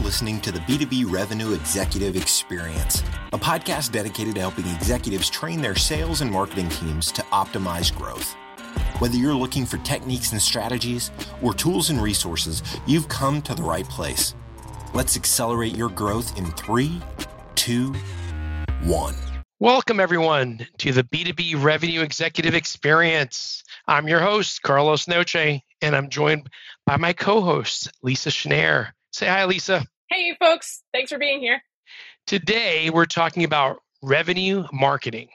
listening to the B2B Revenue Executive Experience, a podcast dedicated to helping executives train their sales and marketing teams to optimize growth. Whether you're looking for techniques and strategies or tools and resources, you've come to the right place. Let's accelerate your growth in three, two, one. Welcome, everyone, to the B2B Revenue Executive Experience. I'm your host, Carlos Noche, and I'm joined by my co host, Lisa Schneier. Say hi, Lisa. Hey, folks. Thanks for being here. Today, we're talking about revenue marketing.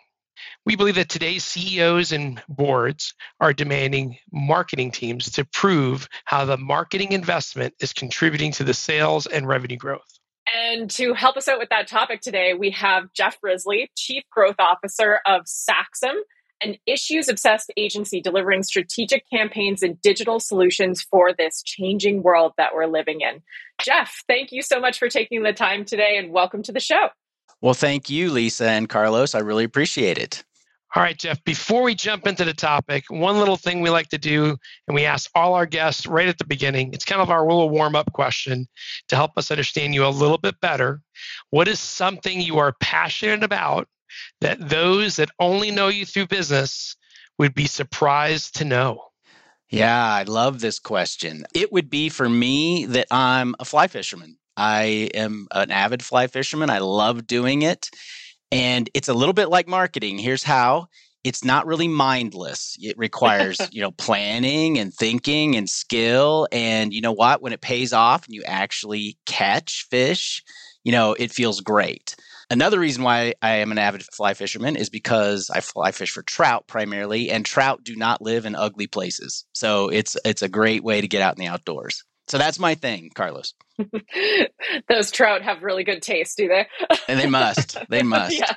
We believe that today's CEOs and boards are demanding marketing teams to prove how the marketing investment is contributing to the sales and revenue growth. And to help us out with that topic today, we have Jeff Risley, Chief Growth Officer of Saxum, an issues obsessed agency delivering strategic campaigns and digital solutions for this changing world that we're living in. Jeff, thank you so much for taking the time today and welcome to the show. Well, thank you, Lisa and Carlos. I really appreciate it. All right, Jeff, before we jump into the topic, one little thing we like to do, and we ask all our guests right at the beginning, it's kind of our little warm up question to help us understand you a little bit better. What is something you are passionate about that those that only know you through business would be surprised to know? Yeah, I love this question. It would be for me that I'm a fly fisherman. I am an avid fly fisherman. I love doing it. And it's a little bit like marketing. Here's how it's not really mindless. It requires, you know, planning and thinking and skill. And you know what? When it pays off and you actually catch fish, you know, it feels great. Another reason why I am an avid fly fisherman is because I fly fish for trout primarily, and trout do not live in ugly places. So it's it's a great way to get out in the outdoors. So that's my thing, Carlos. Those trout have really good taste, do they? and they must. They must. yeah.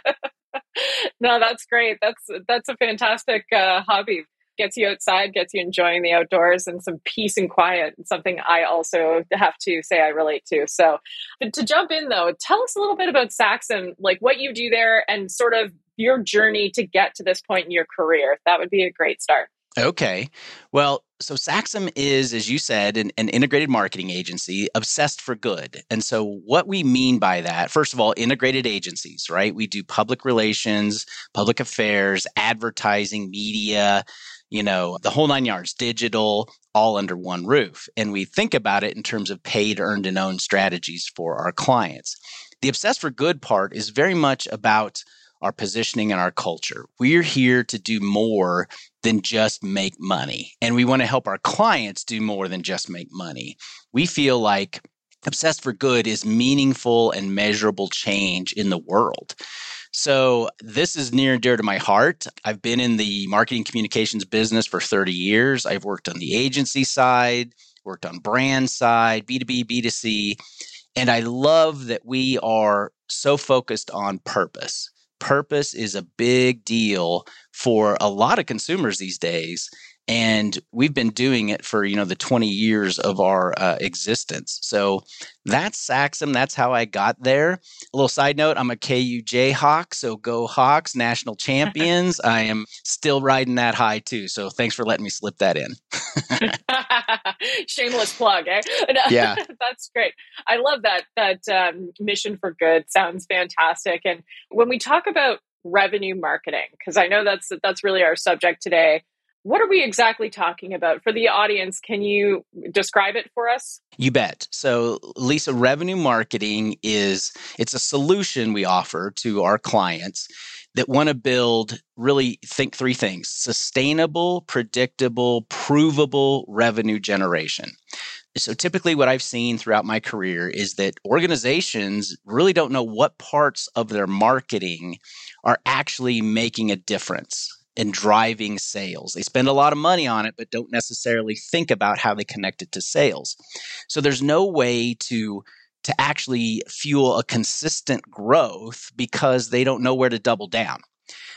No, that's great. That's that's a fantastic uh, hobby gets you outside, gets you enjoying the outdoors and some peace and quiet. something I also have to say I relate to. So, to jump in though, tell us a little bit about Saxum, like what you do there and sort of your journey to get to this point in your career. That would be a great start. Okay. Well, so Saxum is, as you said, an, an, integrated marketing agency obsessed for good. And so, what we mean by that, first of all, integrated agencies, right? We do public relations, public affairs, advertising, media, you know, the whole nine yards, digital, all under one roof. And we think about it in terms of paid, earned, and owned strategies for our clients. The Obsessed for Good part is very much about our positioning and our culture. We're here to do more than just make money. And we want to help our clients do more than just make money. We feel like Obsessed for Good is meaningful and measurable change in the world. So, this is near and dear to my heart. I've been in the marketing communications business for 30 years. I've worked on the agency side, worked on brand side, B2B, B2C. And I love that we are so focused on purpose. Purpose is a big deal for a lot of consumers these days and we've been doing it for you know the 20 years of our uh, existence. So that's saxum that's how i got there. A little side note i'm a ku jayhawk so go hawks national champions. I am still riding that high too so thanks for letting me slip that in. Shameless plug eh? Yeah. that's great. I love that that um, mission for good. Sounds fantastic. And when we talk about revenue marketing because i know that's that's really our subject today what are we exactly talking about for the audience? Can you describe it for us? You bet. So, Lisa, revenue marketing is it's a solution we offer to our clients that want to build really think three things: sustainable, predictable, provable revenue generation. So typically what I've seen throughout my career is that organizations really don't know what parts of their marketing are actually making a difference and driving sales. They spend a lot of money on it, but don't necessarily think about how they connect it to sales. So there's no way to to actually fuel a consistent growth because they don't know where to double down.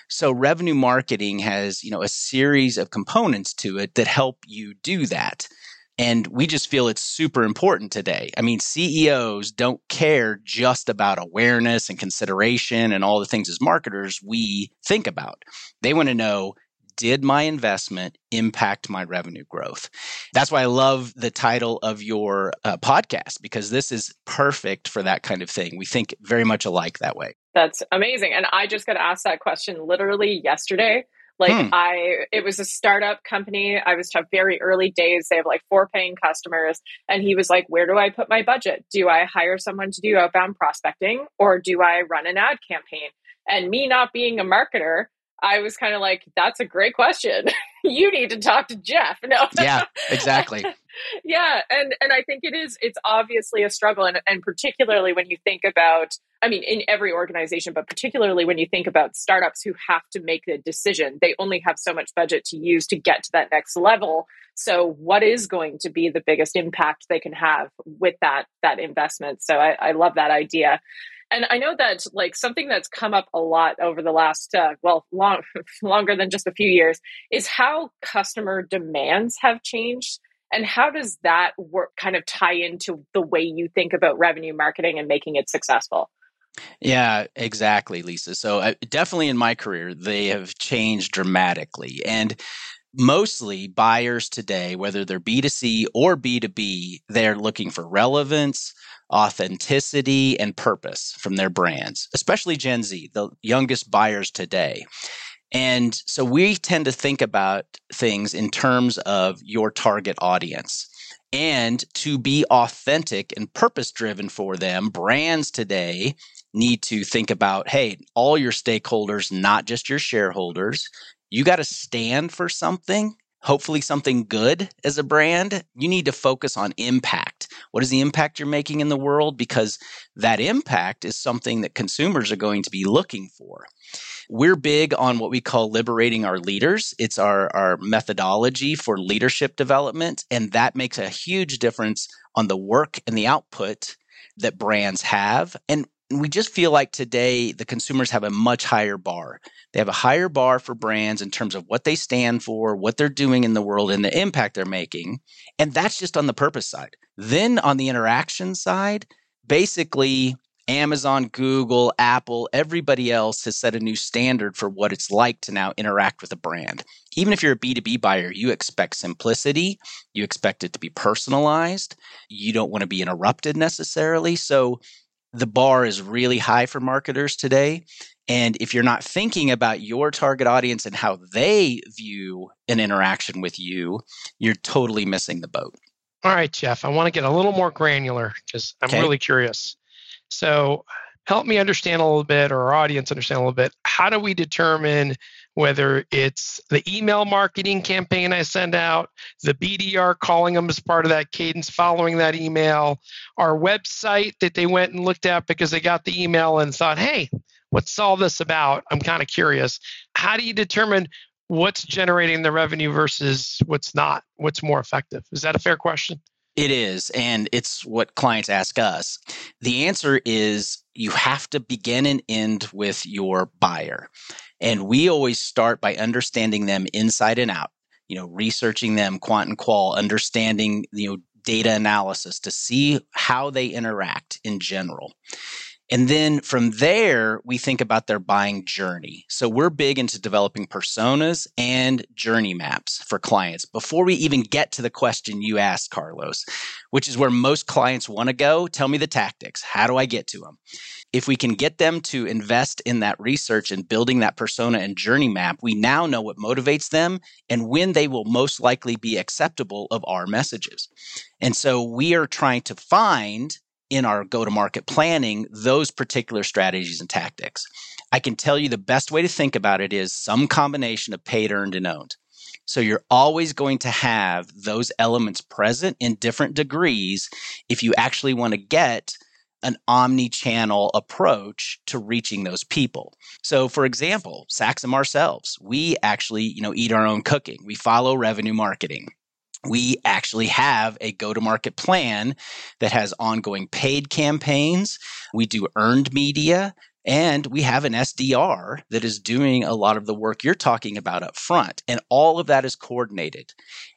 So revenue marketing has, you know, a series of components to it that help you do that. And we just feel it's super important today. I mean, CEOs don't care just about awareness and consideration and all the things as marketers we think about. They want to know did my investment impact my revenue growth? That's why I love the title of your uh, podcast because this is perfect for that kind of thing. We think very much alike that way. That's amazing. And I just got asked that question literally yesterday. Like hmm. I, it was a startup company. I was to very early days. They have like four paying customers. And he was like, where do I put my budget? Do I hire someone to do outbound prospecting or do I run an ad campaign? And me not being a marketer, I was kind of like, that's a great question. you need to talk to Jeff. No. Yeah, exactly. Yeah. And and I think it is it's obviously a struggle and, and particularly when you think about I mean in every organization, but particularly when you think about startups who have to make a decision. They only have so much budget to use to get to that next level. So what is going to be the biggest impact they can have with that that investment? So I, I love that idea and I know that like something that's come up a lot over the last uh, well long longer than just a few years is how customer demands have changed and how does that work kind of tie into the way you think about revenue marketing and making it successful yeah, exactly, Lisa. So, definitely in my career, they have changed dramatically. And mostly buyers today, whether they're B2C or B2B, they're looking for relevance, authenticity, and purpose from their brands, especially Gen Z, the youngest buyers today. And so we tend to think about things in terms of your target audience. And to be authentic and purpose driven for them, brands today need to think about hey, all your stakeholders, not just your shareholders, you got to stand for something hopefully something good as a brand, you need to focus on impact. What is the impact you're making in the world? Because that impact is something that consumers are going to be looking for. We're big on what we call liberating our leaders. It's our, our methodology for leadership development, and that makes a huge difference on the work and the output that brands have. And we just feel like today the consumers have a much higher bar. They have a higher bar for brands in terms of what they stand for, what they're doing in the world, and the impact they're making. And that's just on the purpose side. Then on the interaction side, basically, Amazon, Google, Apple, everybody else has set a new standard for what it's like to now interact with a brand. Even if you're a B2B buyer, you expect simplicity, you expect it to be personalized, you don't want to be interrupted necessarily. So the bar is really high for marketers today. And if you're not thinking about your target audience and how they view an interaction with you, you're totally missing the boat. All right, Jeff, I want to get a little more granular because I'm okay. really curious. So, help me understand a little bit, or our audience understand a little bit. How do we determine whether it's the email marketing campaign I send out, the BDR calling them as part of that cadence following that email, our website that they went and looked at because they got the email and thought, hey, what's all this about? I'm kind of curious. How do you determine what's generating the revenue versus what's not? What's more effective? Is that a fair question? It is. And it's what clients ask us. The answer is you have to begin and end with your buyer. And we always start by understanding them inside and out, you know, researching them quant and qual, understanding, you know, data analysis to see how they interact in general. And then from there, we think about their buying journey. So we're big into developing personas and journey maps for clients before we even get to the question you asked, Carlos, which is where most clients want to go. Tell me the tactics. How do I get to them? If we can get them to invest in that research and building that persona and journey map, we now know what motivates them and when they will most likely be acceptable of our messages. And so we are trying to find in our go to market planning those particular strategies and tactics. I can tell you the best way to think about it is some combination of paid, earned, and owned. So you're always going to have those elements present in different degrees if you actually want to get an omni-channel approach to reaching those people. So for example, Saxum ourselves, we actually, you know, eat our own cooking. We follow revenue marketing we actually have a go to market plan that has ongoing paid campaigns. We do earned media and we have an SDR that is doing a lot of the work you're talking about up front. And all of that is coordinated.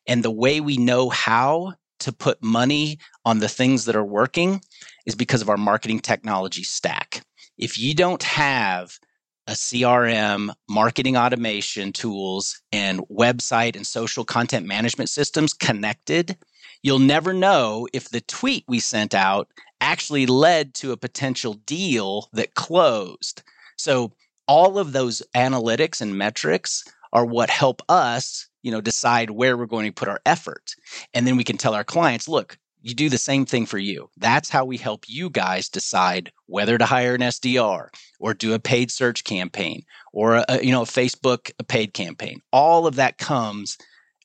And the way we know how to put money on the things that are working is because of our marketing technology stack. If you don't have a CRM, marketing automation tools, and website and social content management systems connected, you'll never know if the tweet we sent out actually led to a potential deal that closed. So all of those analytics and metrics are what help us, you know, decide where we're going to put our effort. And then we can tell our clients, look, you do the same thing for you. That's how we help you guys decide whether to hire an SDR or do a paid search campaign or a, you know a Facebook a paid campaign. All of that comes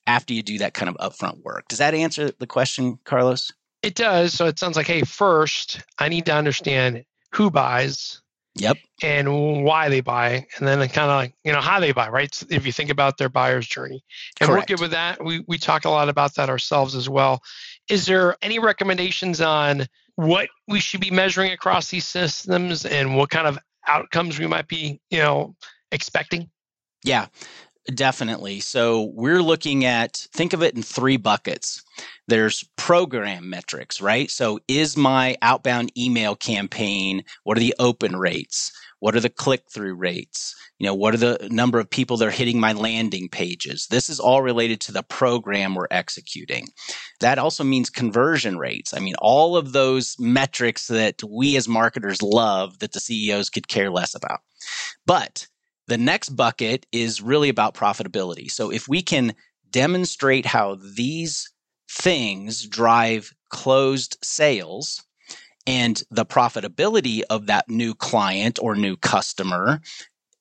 after you do that kind of upfront work. Does that answer the question, Carlos? It does. So it sounds like, hey, first I need to understand who buys, Yep. And why they buy, and then kind of like you know how they buy, right? So if you think about their buyer's journey, and Correct. we're good with that. We we talk a lot about that ourselves as well. Is there any recommendations on what we should be measuring across these systems and what kind of outcomes we might be, you know, expecting? Yeah. Definitely. So we're looking at, think of it in three buckets. There's program metrics, right? So is my outbound email campaign, what are the open rates? What are the click through rates? You know, what are the number of people that are hitting my landing pages? This is all related to the program we're executing. That also means conversion rates. I mean, all of those metrics that we as marketers love that the CEOs could care less about. But the next bucket is really about profitability. So if we can demonstrate how these things drive closed sales and the profitability of that new client or new customer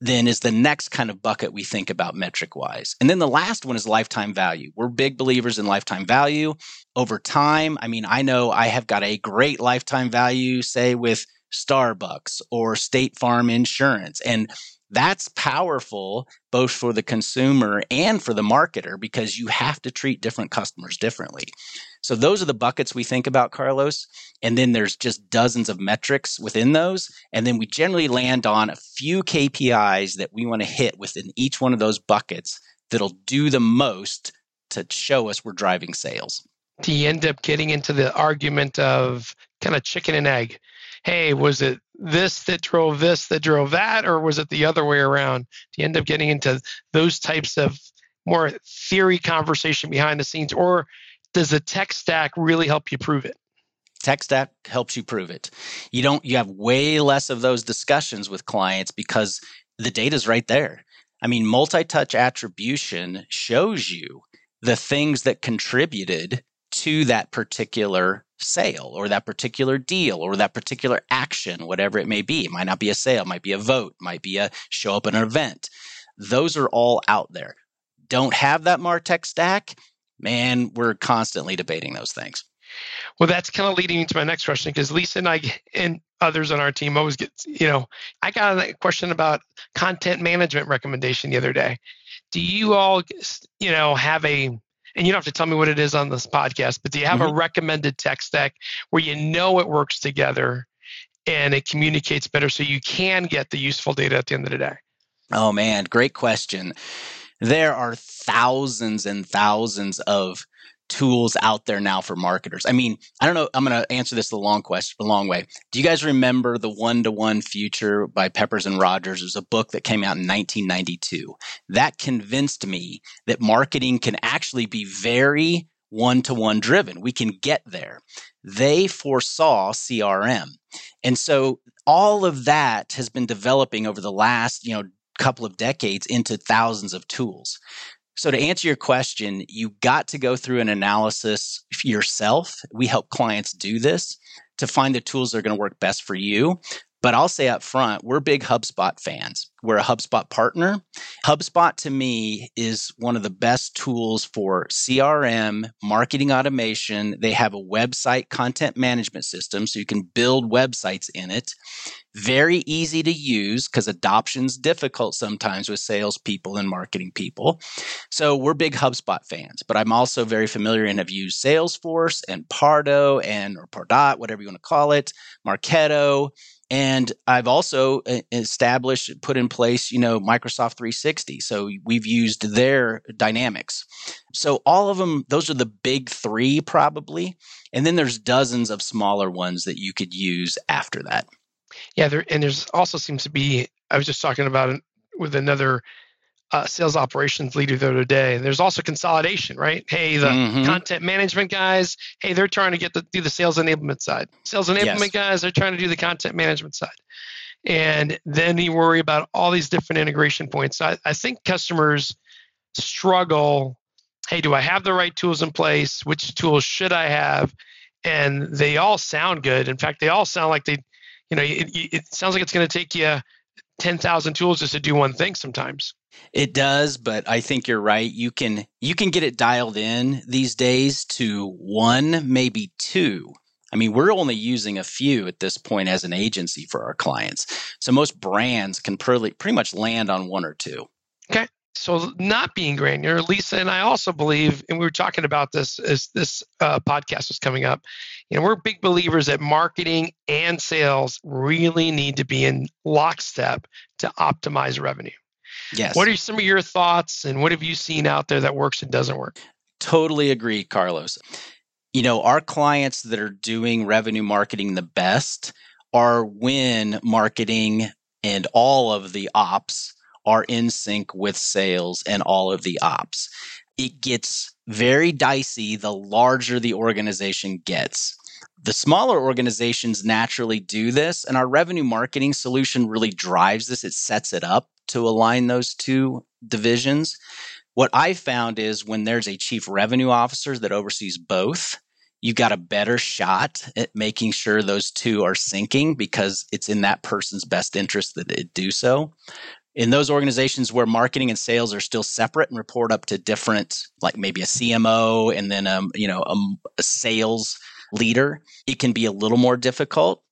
then is the next kind of bucket we think about metric wise. And then the last one is lifetime value. We're big believers in lifetime value. Over time, I mean, I know I have got a great lifetime value, say with Starbucks or State Farm Insurance. And that's powerful both for the consumer and for the marketer because you have to treat different customers differently. So those are the buckets we think about, Carlos. And then there's just dozens of metrics within those. And then we generally land on a few KPIs that we want to hit within each one of those buckets that'll do the most to show us we're driving sales. Do you end up getting into the argument of kind of chicken and egg? hey, was it this that drove this that drove that, or was it the other way around? Do you end up getting into those types of more theory conversation behind the scenes, or does the tech stack really help you prove it? Tech stack helps you prove it. You don't you have way less of those discussions with clients because the data's right there. I mean, multi-touch attribution shows you the things that contributed to that particular sale or that particular deal or that particular action, whatever it may be. It might not be a sale, might be a vote, might be a show up at an event. Those are all out there. Don't have that Martech stack? Man, we're constantly debating those things. Well, that's kind of leading into my next question because Lisa and I and others on our team always get, you know, I got a question about content management recommendation the other day. Do you all, you know, have a and you don't have to tell me what it is on this podcast, but do you have mm-hmm. a recommended tech stack where you know it works together and it communicates better so you can get the useful data at the end of the day? Oh man, great question. There are thousands and thousands of tools out there now for marketers? I mean, I don't know. I'm going to answer this the long question, the long way. Do you guys remember the One to One Future by Peppers and Rogers? It was a book that came out in 1992. That convinced me that marketing can actually be very one to one driven. We can get there. They foresaw CRM. And so all of that has been developing over the last, you know, couple of decades into thousands of tools. So, to answer your question, you got to go through an analysis yourself. We help clients do this to find the tools that are going to work best for you. But I'll say up front, we're big HubSpot fans. We're a HubSpot partner. HubSpot to me is one of the best tools for CRM, marketing automation. They have a website content management system, so you can build websites in it. Very easy to use because adoption's difficult sometimes with salespeople and marketing people. So we're big HubSpot fans, but I'm also very familiar and have used Salesforce and Pardo and or Pardot, whatever you want to call it, Marketo. And I've also uh, established, put in place, you know, Microsoft 360. So we've used their dynamics. So all of them, those are the big three probably. And then there's dozens of smaller ones that you could use after that. Yeah, there and there's also seems to be. I was just talking about it with another uh, sales operations leader the other day. There's also consolidation, right? Hey, the mm-hmm. content management guys, hey, they're trying to get the do the sales enablement side. Sales enablement yes. guys, they're trying to do the content management side. And then you worry about all these different integration points. I, I think customers struggle. Hey, do I have the right tools in place? Which tools should I have? And they all sound good. In fact, they all sound like they, you know, it, it sounds like it's going to take you 10,000 tools just to do one thing sometimes. It does, but I think you're right. You can you can get it dialed in these days to one, maybe two. I mean, we're only using a few at this point as an agency for our clients. So most brands can pretty, pretty much land on one or two. Okay. So not being granular, Lisa and I also believe, and we were talking about this as this uh, podcast was coming up. You know, we're big believers that marketing and sales really need to be in lockstep to optimize revenue. Yes. What are some of your thoughts and what have you seen out there that works and doesn't work? Totally agree, Carlos. You know, our clients that are doing revenue marketing the best are when marketing and all of the ops are in sync with sales and all of the ops. It gets very dicey the larger the organization gets. The smaller organizations naturally do this, and our revenue marketing solution really drives this. It sets it up to align those two divisions. What I found is when there's a chief revenue officer that oversees both, you got a better shot at making sure those two are syncing because it's in that person's best interest that it do so. In those organizations where marketing and sales are still separate and report up to different, like maybe a CMO and then um, you know a, a sales leader, it can be a little more difficult.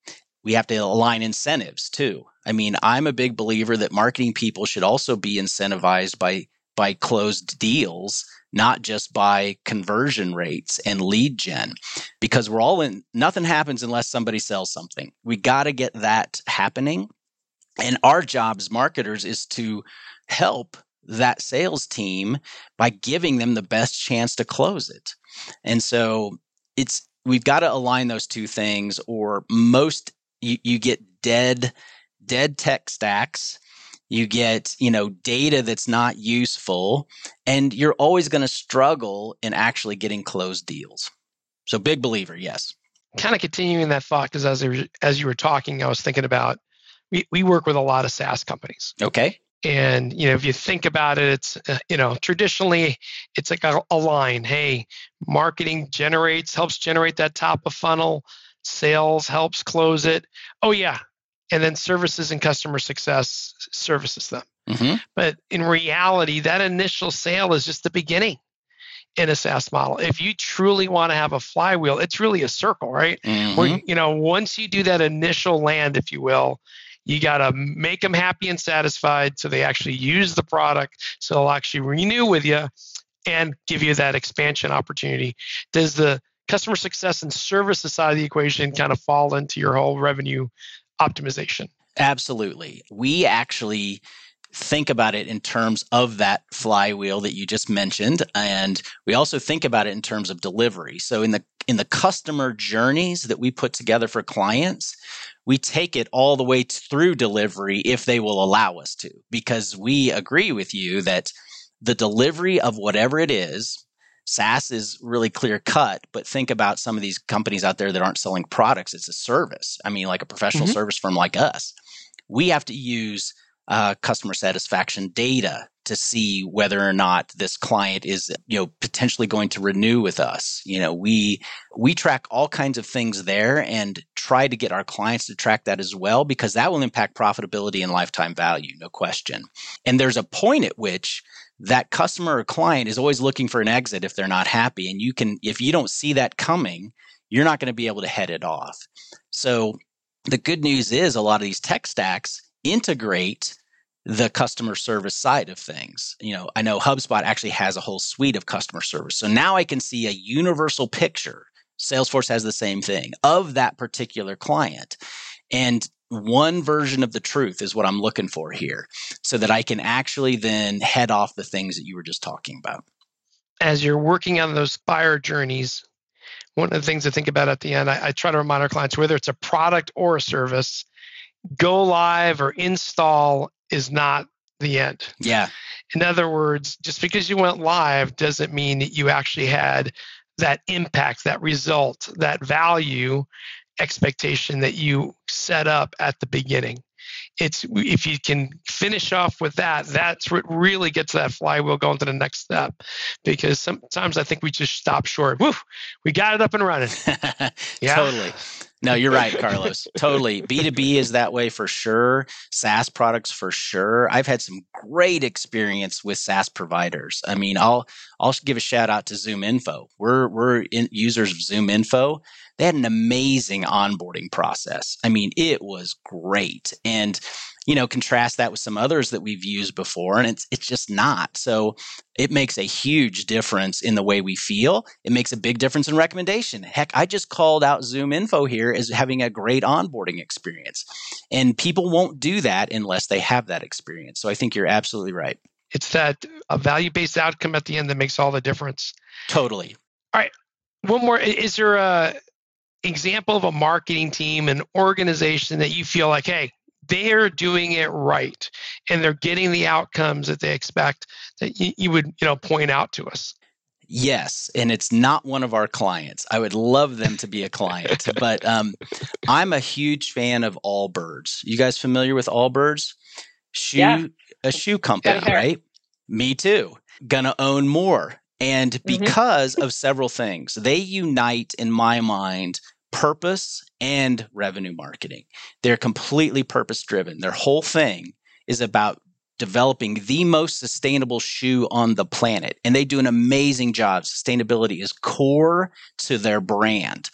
We have to align incentives too. I mean, I'm a big believer that marketing people should also be incentivized by by closed deals, not just by conversion rates and lead gen, because we're all in. Nothing happens unless somebody sells something. We got to get that happening, and our job as marketers is to help that sales team by giving them the best chance to close it. And so it's we've got to align those two things, or most you, you get dead dead tech stacks. You get you know data that's not useful and you're always going to struggle in actually getting closed deals. So big believer yes. Kind of continuing that thought because as, as you were talking i was thinking about we, we work with a lot of saas companies. Okay. And you know if you think about it it's uh, you know traditionally it's like a, a line. Hey marketing generates helps generate that top of funnel. Sales helps close it. Oh yeah and then services and customer success services them. Mm-hmm. But in reality, that initial sale is just the beginning in a SaaS model. If you truly want to have a flywheel, it's really a circle, right? Mm-hmm. Where you know, once you do that initial land, if you will, you got to make them happy and satisfied so they actually use the product, so they'll actually renew with you and give you that expansion opportunity. Does the customer success and services side of the equation kind of fall into your whole revenue optimization. Absolutely. We actually think about it in terms of that flywheel that you just mentioned and we also think about it in terms of delivery so in the in the customer journeys that we put together for clients we take it all the way through delivery if they will allow us to because we agree with you that the delivery of whatever it is SaaS is really clear cut, but think about some of these companies out there that aren't selling products. It's a service. I mean, like a professional mm-hmm. service firm like us. We have to use uh, customer satisfaction data to see whether or not this client is you know potentially going to renew with us you know we we track all kinds of things there and try to get our clients to track that as well because that will impact profitability and lifetime value no question and there's a point at which that customer or client is always looking for an exit if they're not happy. And you can, if you don't see that coming, you're not going to be able to head it off. So the good news is a lot of these tech stacks integrate the customer service side of things. You know, I know HubSpot actually has a whole suite of customer service. So now I can see a universal picture. Salesforce has the same thing of that particular client. And one version of the truth is what I'm looking for here so that I can actually then head off the things that you were just talking about. As you're working on those buyer journeys, one of the things to think about at the end, I, I try to remind our clients whether it's a product or a service, go live or install is not the end. Yeah. In other words, just because you went live doesn't mean that you actually had that impact, that result, that value expectation that you set up at the beginning. It's if you can finish off with that, that's what really gets that flywheel going to the next step. Because sometimes I think we just stop short. Woo, we got it up and running. yeah. Totally. No, you're right, Carlos. totally. B2B is that way for sure. SaaS products for sure. I've had some great experience with SaaS providers. I mean, I'll I'll give a shout out to ZoomInfo. We're we're users of Zoom Info. They had an amazing onboarding process. I mean, it was great. And you know, contrast that with some others that we've used before, and it's it's just not. So it makes a huge difference in the way we feel. It makes a big difference in recommendation. Heck, I just called out ZoomInfo here as having a great onboarding experience, and people won't do that unless they have that experience. So I think you're absolutely right. It's that a value based outcome at the end that makes all the difference. Totally. All right. One more. Is there a example of a marketing team, an organization that you feel like, hey, they're doing it right and they're getting the outcomes that they expect that you, you would you know point out to us Yes, and it's not one of our clients. I would love them to be a client, but um, I'm a huge fan of Allbirds. You guys familiar with Allbirds? Shoe, yeah. a shoe company, right? Me too. Gonna own more, and mm-hmm. because mm-hmm. of several things, they unite in my mind purpose and revenue marketing. They're completely purpose driven. Their whole thing is about developing the most sustainable shoe on the planet. And they do an amazing job. Sustainability is core to their brand.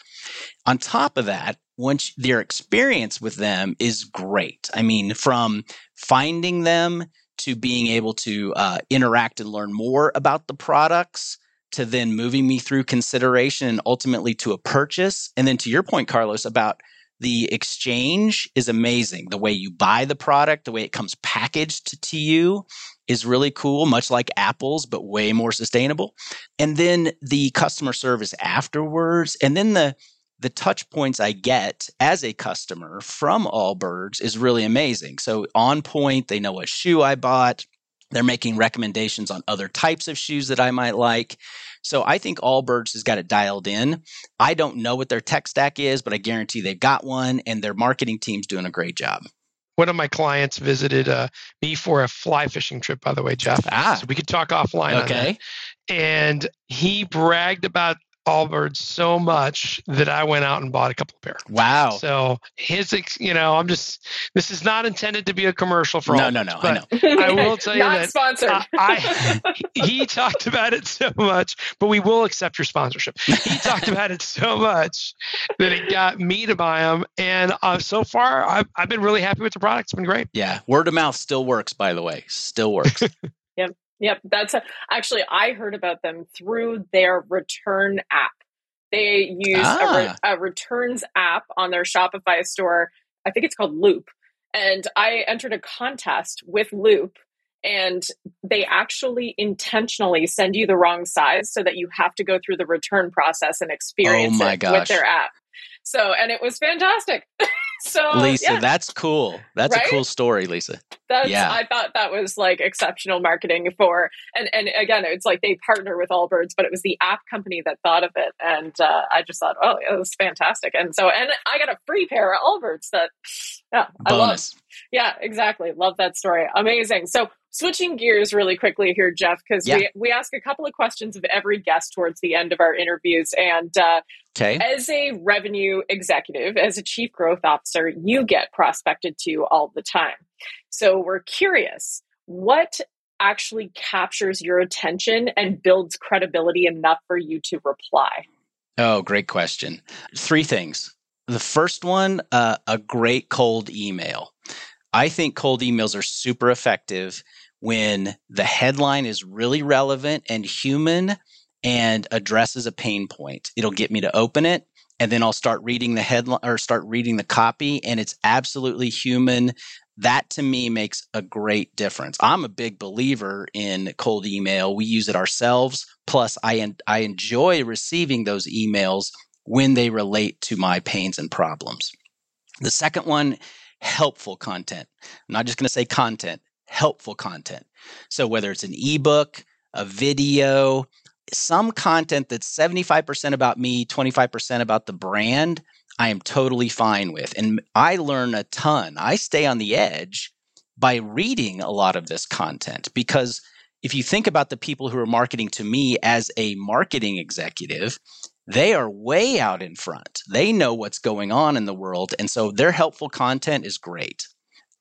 On top of that, once their experience with them is great. I mean, from finding them to being able to uh, interact and learn more about the products to then moving me through consideration and ultimately to a purchase. And then to your point, Carlos, about the exchange is amazing. The way you buy the product, the way it comes packaged to you is really cool, much like Apple's, but way more sustainable. And then the customer service afterwards, and then the the touch points I get as a customer from Allbirds is really amazing. So on point, they know what shoe I bought. They're making recommendations on other types of shoes that I might like. So I think Allbirds has got it dialed in. I don't know what their tech stack is, but I guarantee they've got one and their marketing team's doing a great job. One of my clients visited uh, me for a fly fishing trip, by the way, Jeff. Ah. So we could talk offline. Okay. And he bragged about Allbirds so much that I went out and bought a couple of pair. Wow. So his, you know, I'm just, this is not intended to be a commercial for no, all. No, no, I know. I will tell you not that. sponsored. I, I, he talked about it so much, but we will accept your sponsorship. He talked about it so much that it got me to buy them. And uh, so far, I've, I've been really happy with the product. It's been great. Yeah. Word of mouth still works, by the way. Still works. yep. Yep, that's a, actually I heard about them through their return app. They use ah. a, re, ah. a, returns app on their Shopify store. I think it's called Loop, and I entered a contest with Loop, and they actually intentionally send you the wrong size so that you have to go through the return process and experience oh it gosh. with their app. So, and it was fantastic. so Lisa, yeah. that's cool. That's right? a cool story, Lisa. That's yeah. I thought that was like exceptional marketing for and and again it's like they partner with Allbirds, but it was the app company that thought of it. And uh, I just thought, oh, it was fantastic. And so and I got a free pair of Allbirds that yeah, Bonus. I love. Yeah, exactly. Love that story. Amazing. So switching gears really quickly here, Jeff, because yeah. we, we ask a couple of questions of every guest towards the end of our interviews. And uh, okay. as a revenue executive, as a chief growth officer, you get prospected to all the time. So we're curious what actually captures your attention and builds credibility enough for you to reply? Oh, great question. Three things. The first one, uh, a great cold email. I think cold emails are super effective when the headline is really relevant and human and addresses a pain point. It'll get me to open it and then I'll start reading the headline or start reading the copy and it's absolutely human. That to me makes a great difference. I'm a big believer in cold email. We use it ourselves. Plus I en- I enjoy receiving those emails when they relate to my pains and problems. The second one helpful content. I'm not just going to say content, helpful content. So whether it's an ebook, a video, some content that's 75% about me, 25% about the brand, I am totally fine with. And I learn a ton. I stay on the edge by reading a lot of this content because if you think about the people who are marketing to me as a marketing executive, they are way out in front. They know what's going on in the world. And so their helpful content is great.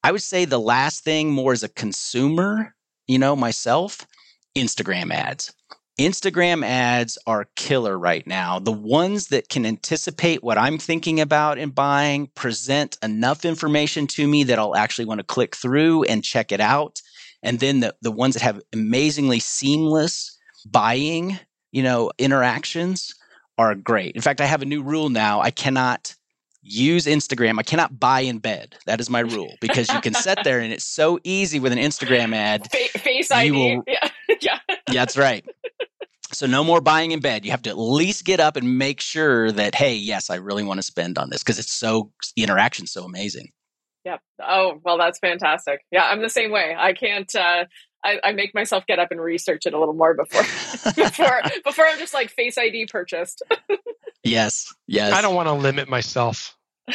I would say the last thing, more as a consumer, you know, myself, Instagram ads. Instagram ads are killer right now. The ones that can anticipate what I'm thinking about and buying, present enough information to me that I'll actually want to click through and check it out. And then the, the ones that have amazingly seamless buying, you know, interactions are great. In fact, I have a new rule now. I cannot use Instagram. I cannot buy in bed. That is my rule because you can sit there and it's so easy with an Instagram ad. Face ID. Will, yeah. yeah. That's right. So no more buying in bed. You have to at least get up and make sure that hey, yes, I really want to spend on this because it's so the interaction's so amazing. Yep. Oh, well, that's fantastic. Yeah, I'm the same way. I can't. Uh, I, I make myself get up and research it a little more before before before I'm just like Face ID purchased. Yes. Yes. I don't want to limit myself.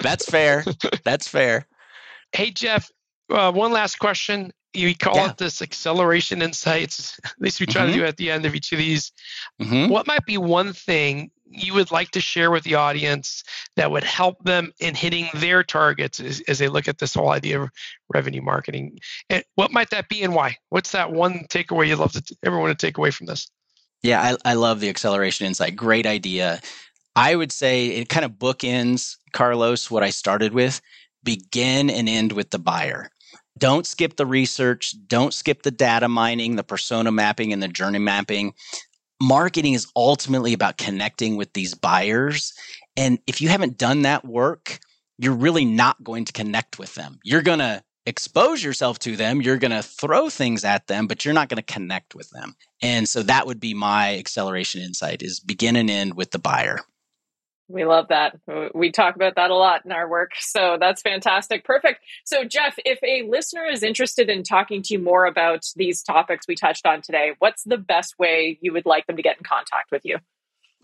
That's fair. That's fair. Hey Jeff, uh, one last question you call yeah. it this acceleration insights. At least we try mm-hmm. to do at the end of each of these. Mm-hmm. What might be one thing you would like to share with the audience that would help them in hitting their targets as, as they look at this whole idea of revenue marketing? And what might that be and why? What's that one takeaway you'd love to, everyone to take away from this? Yeah, I, I love the acceleration insight. Great idea. I would say it kind of bookends, Carlos, what I started with begin and end with the buyer. Don't skip the research. Don't skip the data mining, the persona mapping, and the journey mapping. Marketing is ultimately about connecting with these buyers. And if you haven't done that work, you're really not going to connect with them. You're going to expose yourself to them. You're going to throw things at them, but you're not going to connect with them. And so that would be my acceleration insight is begin and end with the buyer. We love that. We talk about that a lot in our work. So that's fantastic. Perfect. So, Jeff, if a listener is interested in talking to you more about these topics we touched on today, what's the best way you would like them to get in contact with you?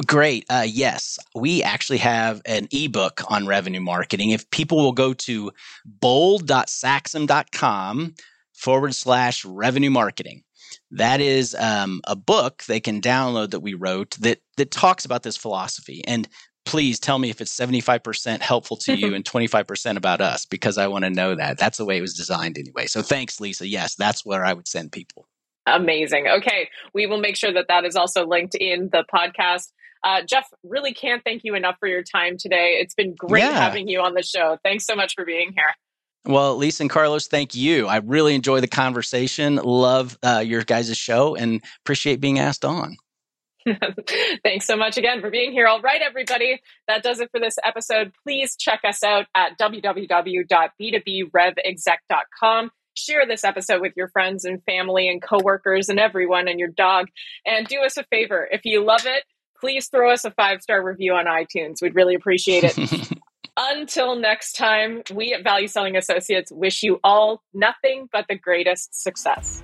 Great. Uh, yes, we actually have an ebook on revenue marketing. If people will go to bold.saxum.com forward slash revenue marketing, that is um, a book they can download that we wrote that that talks about this philosophy. And please tell me if it's 75% helpful to you and 25% about us because I want to know that. That's the way it was designed anyway. So thanks, Lisa. Yes, that's where I would send people. Amazing. Okay. We will make sure that that is also linked in the podcast. Uh, Jeff, really can't thank you enough for your time today. It's been great yeah. having you on the show. Thanks so much for being here. Well, Lisa and Carlos, thank you. I really enjoy the conversation. Love uh, your guys' show and appreciate being asked on. Thanks so much again for being here. All right, everybody, that does it for this episode. Please check us out at www.b2brevexec.com. Share this episode with your friends and family and coworkers and everyone and your dog. And do us a favor if you love it, please throw us a five star review on iTunes. We'd really appreciate it. Until next time, we at Value Selling Associates wish you all nothing but the greatest success.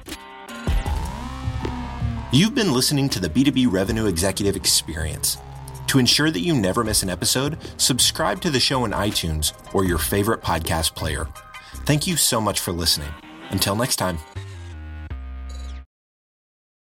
You've been listening to the B2B Revenue Executive Experience. To ensure that you never miss an episode, subscribe to the show on iTunes or your favorite podcast player. Thank you so much for listening. Until next time.